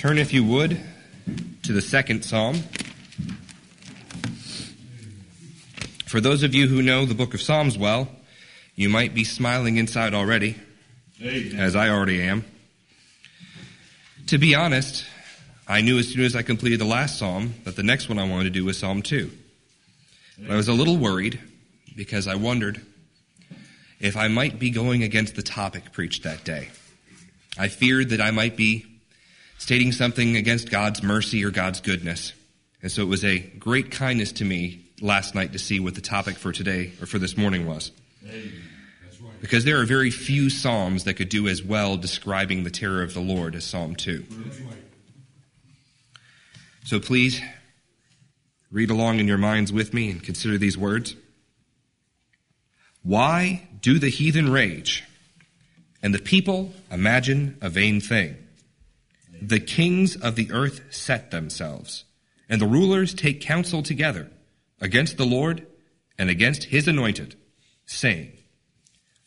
Turn, if you would, to the second psalm. For those of you who know the book of Psalms well, you might be smiling inside already, Amen. as I already am. To be honest, I knew as soon as I completed the last psalm that the next one I wanted to do was Psalm 2. But I was a little worried because I wondered if I might be going against the topic preached that day. I feared that I might be stating something against God's mercy or God's goodness. And so it was a great kindness to me last night to see what the topic for today or for this morning was. Right. Because there are very few Psalms that could do as well describing the terror of the Lord as Psalm 2. Right. So please read along in your minds with me and consider these words. Why do the heathen rage and the people imagine a vain thing? The kings of the earth set themselves, and the rulers take counsel together against the Lord and against his anointed, saying,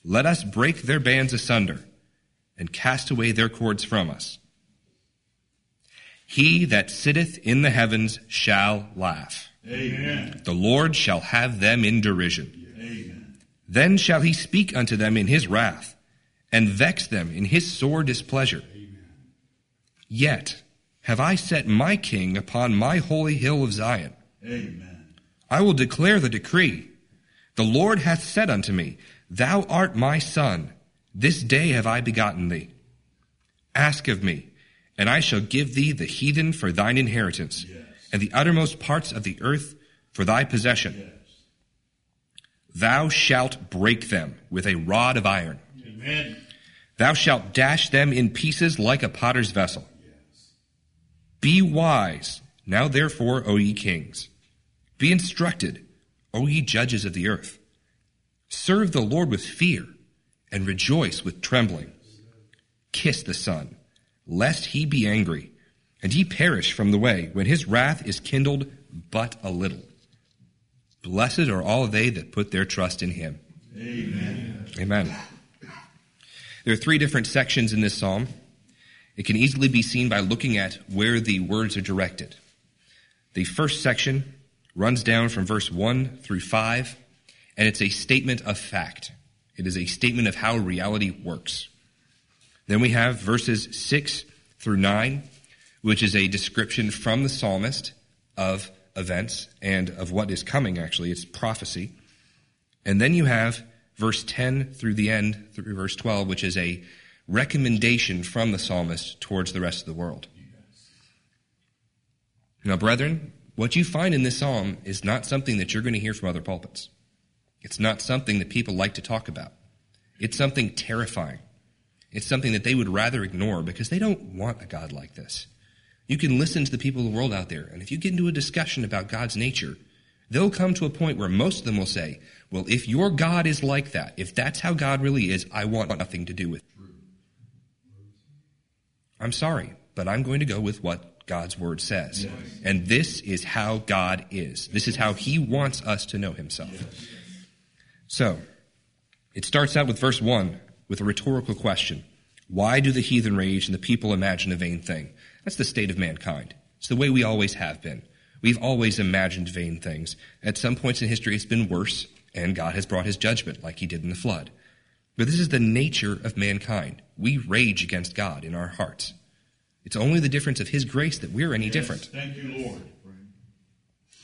Let us break their bands asunder and cast away their cords from us. He that sitteth in the heavens shall laugh. Amen. The Lord shall have them in derision. Amen. Then shall he speak unto them in his wrath, and vex them in his sore displeasure. Yet have I set my king upon my holy hill of Zion. Amen. I will declare the decree. The Lord hath said unto me, Thou art my son. This day have I begotten thee. Ask of me, and I shall give thee the heathen for thine inheritance, Yes. and the uttermost parts of the earth for thy possession. Yes. Thou shalt break them with a rod of iron. Amen. Thou shalt dash them in pieces like a potter's vessel. Be wise, now therefore, O ye kings. Be instructed, O ye judges of the earth. Serve the Lord with fear, and rejoice with trembling. Kiss the Son, lest he be angry, and ye perish from the way, when his wrath is kindled but a little. Blessed are all they that put their trust in him. Amen. Amen. There are three different sections in this psalm. It can easily be seen by looking at where the words are directed. The first section runs down from verse 1 through 5, and it's a statement of fact. It is a statement of how reality works. Then we have verses 6 through 9, which is a description from the psalmist of events and of what is coming, actually. It's prophecy. And then you have verse 10 through the end, through verse 12, which is a recommendation from the psalmist towards the rest of the world. Now, brethren, what you find in this psalm is not something that you're going to hear from other pulpits. It's not something that people like to talk about. It's something terrifying. It's something that they would rather ignore because they don't want a God like this. You can listen to the people of the world out there, and if you get into a discussion about God's nature, they'll come to a point where most of them will say, Well, if your God is like that, if that's how God really is, I want nothing to do with it. I'm sorry, but I'm going to go with what God's word says. And this is how God is. This is how he wants us to know himself. So, it starts out with verse 1 with a rhetorical question Why do the heathen rage and the people imagine a vain thing? That's the state of mankind. It's the way we always have been. We've always imagined vain things. At some points in history, it's been worse, and God has brought his judgment, like he did in the flood. But this is the nature of mankind. We rage against God in our hearts. It's only the difference of his grace that we're any Yes. different. Thank you, Lord.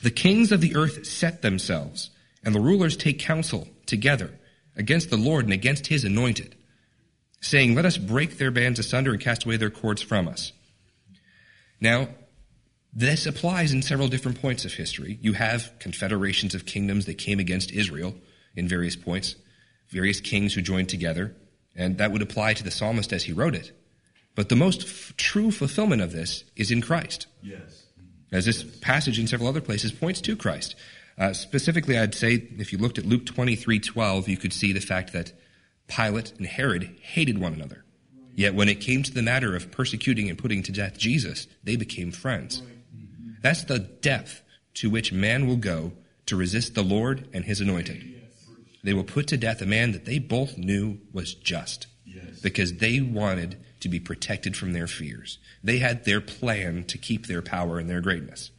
The kings of the earth set themselves, and the rulers take counsel together against the Lord and against his anointed, saying, Let us break their bands asunder and cast away their cords from us. Now, this applies in several different points of history. You have confederations of kingdoms that came against Israel in various points, various kings who joined together, and that would apply to the psalmist as he wrote it. But the most f- true fulfillment of this is in Christ Yes. as this passage in several other places points to Christ. Uh, specifically, I'd say if you looked at Luke 23 12, you could see the fact that Pilate and Herod hated one another. Yet when it came to the matter of persecuting and putting to death Jesus, they became friends. That's the depth to which man will go to resist the Lord and his anointed. They will put to death a man that they both knew was just Yes. because they wanted to be protected from their fears. They had their plan to keep their power and their greatness.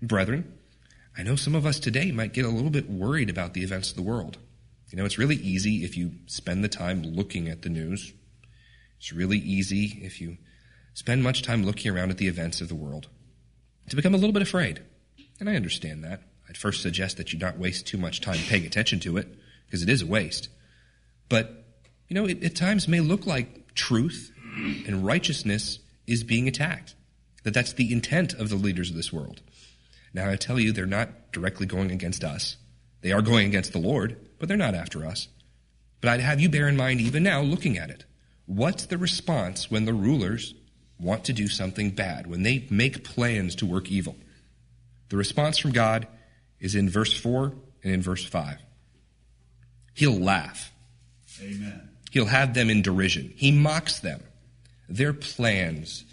Brethren, I know some of us today might get a little bit worried about the events of the world. You know, it's really easy if you spend the time looking at the news. It's really easy if you spend much time looking around at the events of the world to become a little bit afraid. And I understand that. I'd first suggest that you not waste too much time paying attention to it, because it is a waste. But, you know, it at times may look like truth and righteousness is being attacked. That that's the intent of the leaders of this world. Now, I tell you, they're not directly going against us. They are going against the Lord, but they're not after us. But I'd have you bear in mind, even now, looking at it, what's the response when the rulers want to do something bad, when they make plans to work evil? The response from God is in verse 4 and in verse 5. He'll laugh. Amen. He'll have them in derision. He mocks them. Their plans,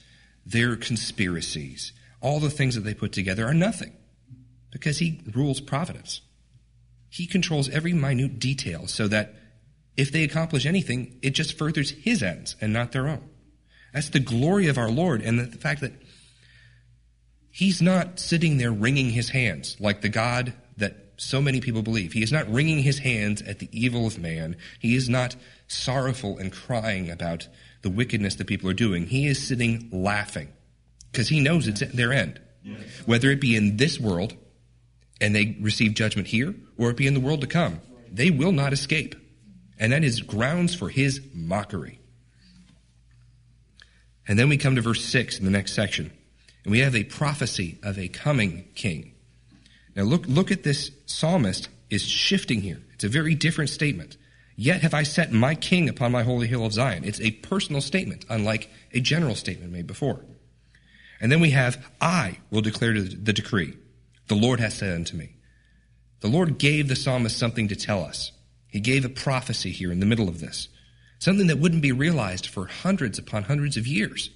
their conspiracies, all the things that they put together are nothing because he rules providence. He controls every minute detail so that if they accomplish anything, it just furthers his ends and not their own. That's the glory of our Lord and the fact that he's not sitting there wringing his hands like the God that so many people believe. He is not wringing his hands at the evil of man. He is not sorrowful and crying about the wickedness that people are doing. He is sitting laughing because he knows it's their end. Whether it be in this world and they receive judgment here, or it be in the world to come, they will not escape. And that is grounds for his mockery. And then we come to verse 6 in the next section. And we have a prophecy of a coming king. Now look, look at this psalmist is shifting here. It's a very different statement. Yet have I set my king upon my holy hill of Zion. It's a personal statement, unlike a general statement made before. And then we have, I will declare the decree. The Lord has said unto me. The Lord gave the psalmist something to tell us. He gave a prophecy here in the middle of this, something that wouldn't be realized for hundreds upon hundreds of years.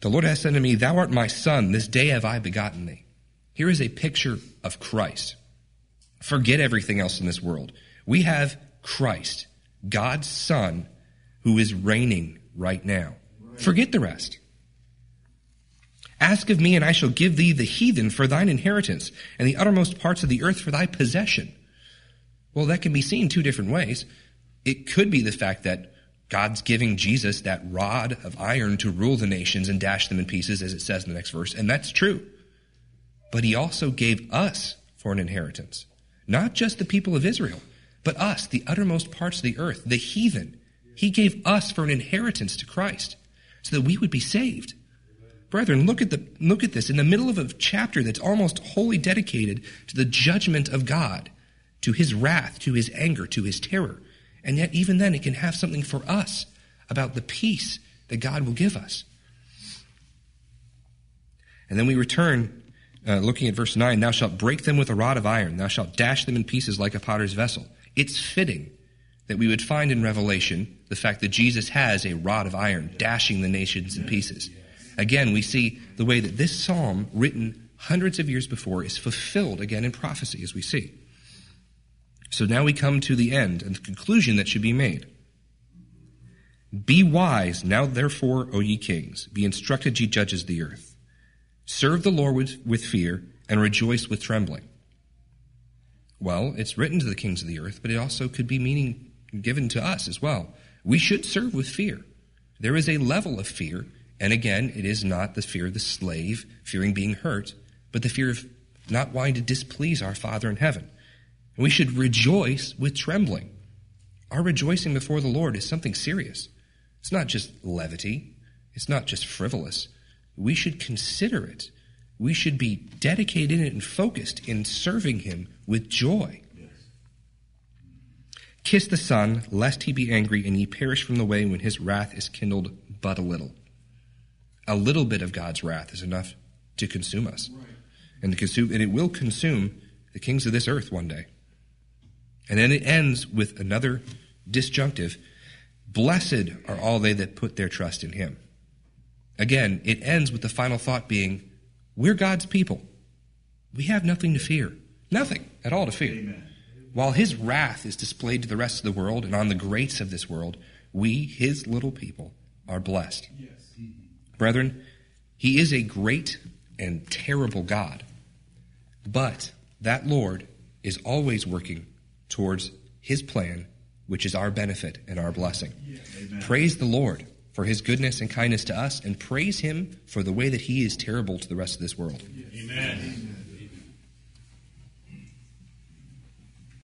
The Lord has said to me, Thou art my son, this day have I begotten thee. Here is a picture of Christ. Forget everything else in this world. We have Christ, God's Son, who is reigning right now. Forget the rest. Ask of me, and I shall give thee the heathen for thine inheritance, and the uttermost parts of the earth for thy possession. Well, that can be seen two different ways. It could be the fact that God's giving Jesus that rod of iron to rule the nations and dash them in pieces, as it says in the next verse, and that's true. But he also gave us for an inheritance. Not just the people of Israel, but us, the uttermost parts of the earth, the heathen. He gave us for an inheritance to Christ, so that we would be saved. Brethren, look at the look at this in the middle of a chapter that's almost wholly dedicated to the judgment of God, to his wrath, to his anger, to his terror. And yet even then it can have something for us about the peace that God will give us. And then we return uh, looking at verse 9, thou shalt break them with a rod of iron, thou shalt dash them in pieces like a potter's vessel. It's fitting that we would find in Revelation the fact that Jesus has a rod of iron dashing the nations in pieces. Again, we see the way that this psalm, written hundreds of years before, is fulfilled again in prophecy, as we see. So now we come to the end and the conclusion that should be made. Be wise, now therefore, O ye kings, be instructed, ye judges of the earth. Serve the Lord with, with fear and rejoice with trembling. Well, it's written to the kings of the earth, but it also could be meaning given to us as well. We should serve with fear. There is a level of fear, and again, it is not the fear of the slave, fearing being hurt, but the fear of not wanting to displease our Father in heaven. And we should rejoice with trembling. Our rejoicing before the Lord is something serious. It's not just levity. It's not just frivolous. We should consider it. We should be dedicated and focused in serving Him with joy. Kiss the Son, lest he be angry and ye perish from the way when his wrath is kindled but a little. A little bit of God's wrath is enough to consume us. And, to consume, and it will consume the kings of this earth one day. And then it ends with another disjunctive Blessed are all they that put their trust in him. Again, it ends with the final thought being, We're God's people. We have nothing to fear. Nothing at all to fear. Amen. While his wrath is displayed to the rest of the world and on the greats of this world, we, his little people, are blessed. Brethren, he is a great and terrible God, but that Lord is always working towards his plan, which is our benefit and our blessing. Praise the Lord for his goodness and kindness to us, and praise him for the way that he is terrible to the rest of this world. Amen.